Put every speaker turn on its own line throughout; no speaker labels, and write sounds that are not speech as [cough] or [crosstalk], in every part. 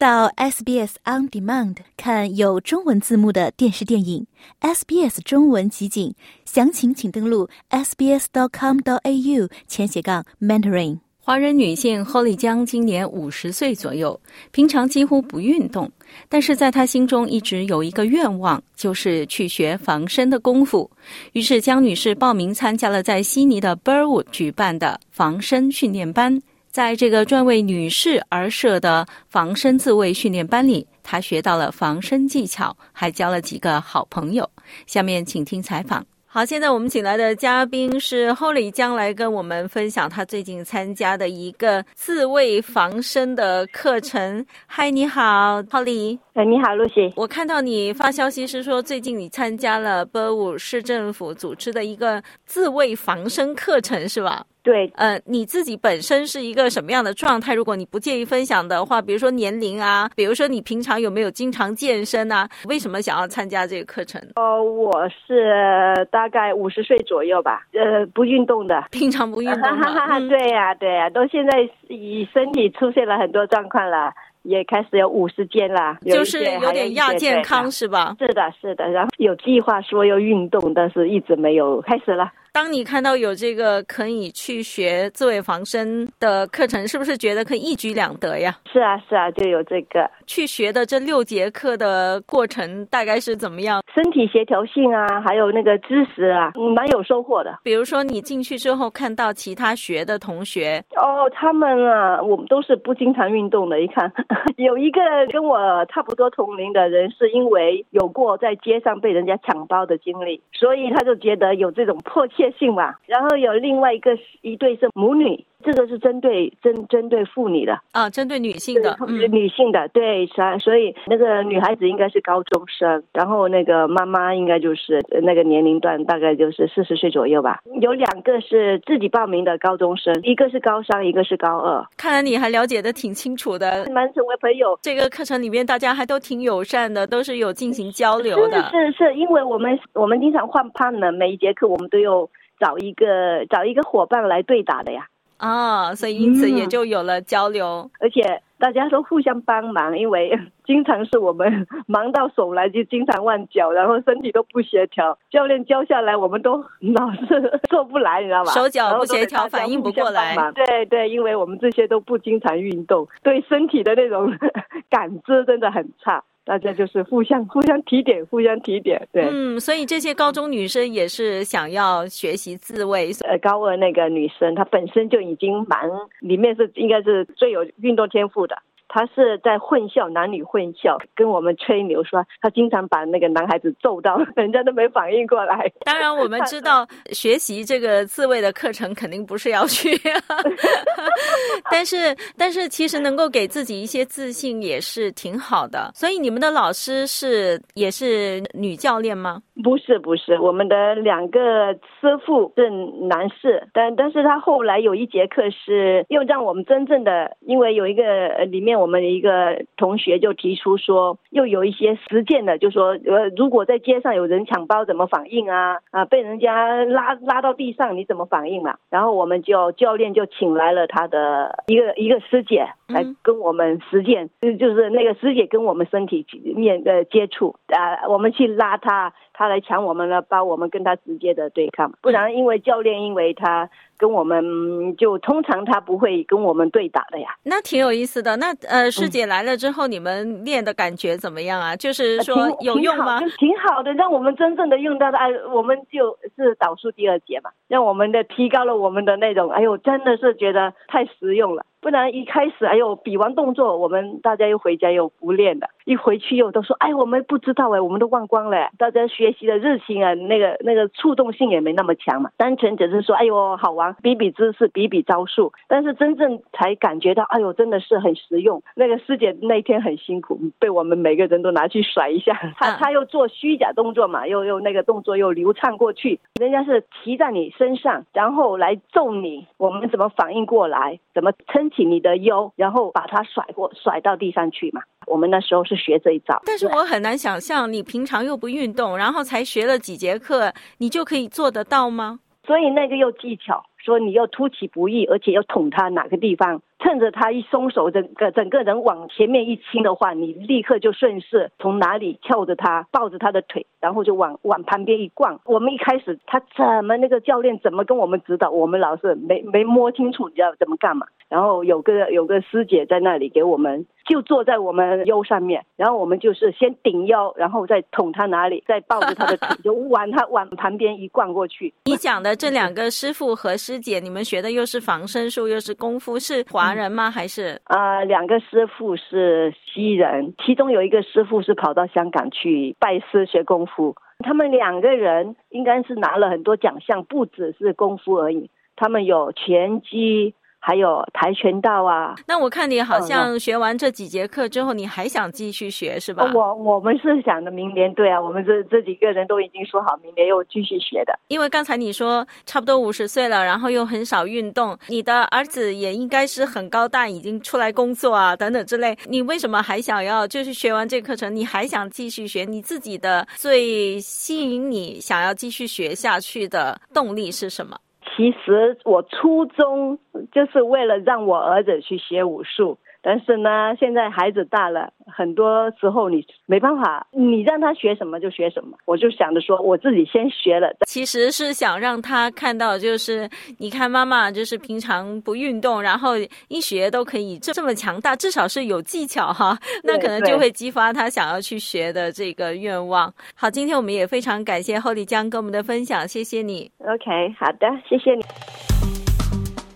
到 SBS On Demand 看有中文字幕的电视电影，SBS 中文集锦，详情请登录 sbs.com.au 前斜杠 mentoring。
华人女性 Holly 江今年五十岁左右，平常几乎不运动，但是在她心中一直有一个愿望，就是去学防身的功夫。于是江女士报名参加了在悉尼的 Burwood 举办的防身训练班。在这个专为女士而设的防身自卫训练班里，她学到了防身技巧，还交了几个好朋友。下面请听采访。好，现在我们请来的嘉宾是 Holly 将来跟我们分享他最近参加的一个自卫防身的课程。嗨，你好，Holly。
哎，你好，露西。
我看到你发消息是说，最近你参加了 Burwood 市政府组织的一个自卫防身课程，是吧？
对，
呃，你自己本身是一个什么样的状态？如果你不介意分享的话，比如说年龄啊，比如说你平常有没有经常健身啊？为什么想要参加这个课程？
哦，我是大概五十岁左右吧，呃，不运动的，
平常不运动
哈哈哈。对呀，对呀，都现在以身体出现了很多状况了，也开始有五十肩了，
就是有点亚健康是吧？
是的，是的，然后有计划说要运动，但是一直没有开始了。
当你看到有这个可以去学自卫防身的课程，是不是觉得可以一举两得呀？
是啊，是啊，就有这个
去学的这六节课的过程大概是怎么样？
身体协调性啊，还有那个知识啊，蛮有收获的。
比如说你进去之后看到其他学的同学，
哦，他们啊，我们都是不经常运动的。一看 [laughs] 有一个跟我差不多同龄的人，是因为有过在街上被人家抢包的经历，所以他就觉得有这种迫切。确性吧，然后有另外一个一对是母女，这个是针对针针对妇女的
啊，针对女性的，
女性的对，所所以那个女孩子应该是高中生，然后那个妈妈应该就是那个年龄段大概就是四十岁左右吧。有两个是自己报名的高中生，一个是高三，一个是高二。
看来你还了解的挺清楚的，
蛮成为朋友。
这个课程里面大家还都挺友善的，都是有进行交流的。
是是是，因为我们我们经常换班呢，每一节课我们都有。找一个找一个伙伴来对打的呀，
啊，所以因此也就有了交流，
而且大家都互相帮忙，因为经常是我们忙到手来就经常忘脚，然后身体都不协调，教练教下来我们都老是 [laughs] 做不来，你知道吧？
手脚不协调，反应不过来。
对对，因为我们这些都不经常运动，对身体的那种 [laughs] 感知真的很差。大家就是互相互相提点，互相提点，对。
嗯，所以这些高中女生也是想要学习自卫。
呃，高二那个女生，她本身就已经蛮里面是应该是最有运动天赋的。她是在混校，男女混校，跟我们吹牛说她经常把那个男孩子揍到，[laughs] 人家都没反应过来。
当然，我们知道学习这个自卫的课程肯定不是要去，[laughs] [laughs] 但是但是其实能够给自己一些自信也是挺好的。所以你们的老师是也是女教练吗？
不是不是，我们的两个师傅是男士，但但是他后来有一节课是又让我们真正的，因为有一个里面。我们的一个同学就提出说，又有一些实践的，就说呃，如果在街上有人抢包怎么反应啊？啊，被人家拉拉到地上你怎么反应嘛？然后我们就教练就请来了他的一个一个师姐来跟我们实践，就就是那个师姐跟我们身体面的接触啊，我们去拉他，他来抢我们的包，我们跟他直接的对抗，不然因为教练因为他。跟我们就通常他不会跟我们对打的呀，
那挺有意思的。那呃，师姐来了之后，你们练的感觉怎么样啊？就是说有用吗？
挺好的，让我们真正的用到的，哎，我们就是导数第二节嘛，让我们的提高了我们的那种，哎呦，真的是觉得太实用了。不然一开始哎呦比完动作，我们大家又回家又不练的，一回去又都说哎我们不知道哎，我们都忘光了。大家学习的热情啊，那个那个触动性也没那么强嘛，单纯只是说哎呦好玩，比比姿势，比比招数。但是真正才感觉到哎呦真的是很实用。那个师姐那天很辛苦，被我们每个人都拿去甩一下。[laughs] 她她又做虚假动作嘛，又又那个动作又流畅过去。人家是骑在你身上，然后来揍你，我们怎么反应过来？怎么撑？起你的腰，然后把它甩过甩到地上去嘛。我们那时候是学这一招，
但是我很难想象，你平常又不运动，然后才学了几节课，你就可以做得到吗？
所以那个又技巧，说你要出其不意，而且要捅他哪个地方趁着他一松手，整个整个人往前面一倾的话，你立刻就顺势从哪里跳着他，抱着他的腿，然后就往往旁边一逛。我们一开始他怎么那个教练怎么跟我们指导，我们老是没没摸清楚你知道怎么干嘛。然后有个有个师姐在那里给我们，就坐在我们腰上面，然后我们就是先顶腰，然后再捅他哪里，再抱着他的腿，[laughs] 就往他往旁边一逛过去。
你讲的这两个师傅和师姐，你们学的又是防身术又是功夫，是华人吗？还是
啊，两个师傅是西人，其中有一个师傅是跑到香港去拜师学功夫。他们两个人应该是拿了很多奖项，不只是功夫而已，他们有拳击。还有跆拳道啊，
那我看你好像学完这几节课之后，你还想继续学是吧？
我我们是想着明年，对啊，我们这这几个人都已经说好明年又继续学的。
因为刚才你说差不多五十岁了，然后又很少运动，你的儿子也应该是很高大，已经出来工作啊等等之类，你为什么还想要就是学完这课程，你还想继续学？你自己的最吸引你想要继续学下去的动力是什么？
其实我初衷就是为了让我儿子去学武术。但是呢，现在孩子大了，很多时候你没办法，你让他学什么就学什么。我就想着说，我自己先学了。
其实是想让他看到，就是你看妈妈，就是平常不运动，然后一学都可以这这么强大，至少是有技巧哈。[laughs] 那可能就会激发他想要去学的这个愿望。好，今天我们也非常感谢后丽江跟我们的分享，谢谢你。
OK，好的，谢谢你。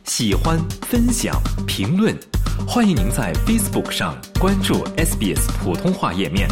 喜欢、分享、评论。欢迎您在 Facebook 上关注 SBS 普通话页面。